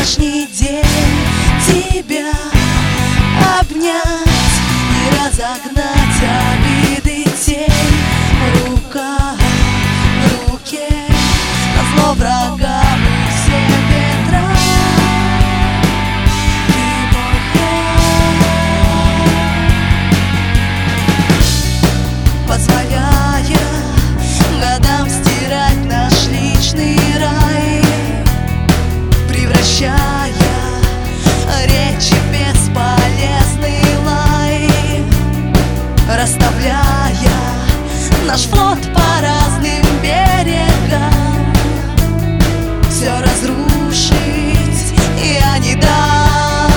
вчерашний день тебя обнять и разогнать обиды тень рука в руке на зло врага. расставляя Наш флот по разным берегам. Все разрушить я не дам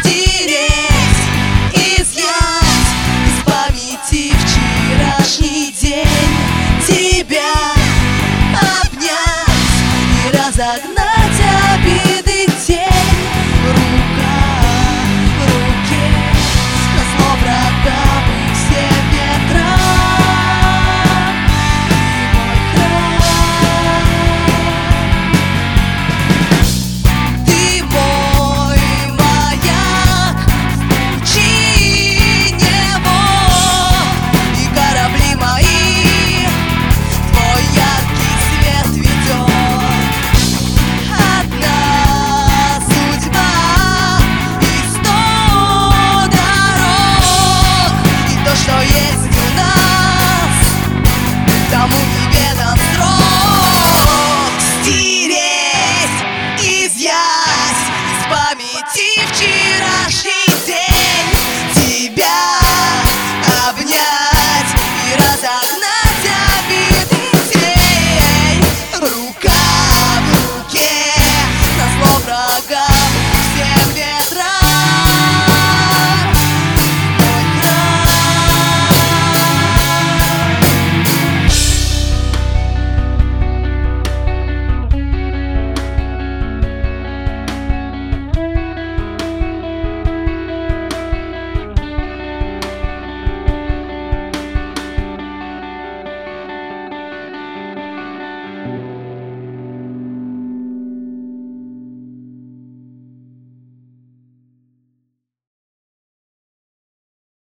Стереть, изъять из памяти вчерашний день Тебя обнять и разогнать обид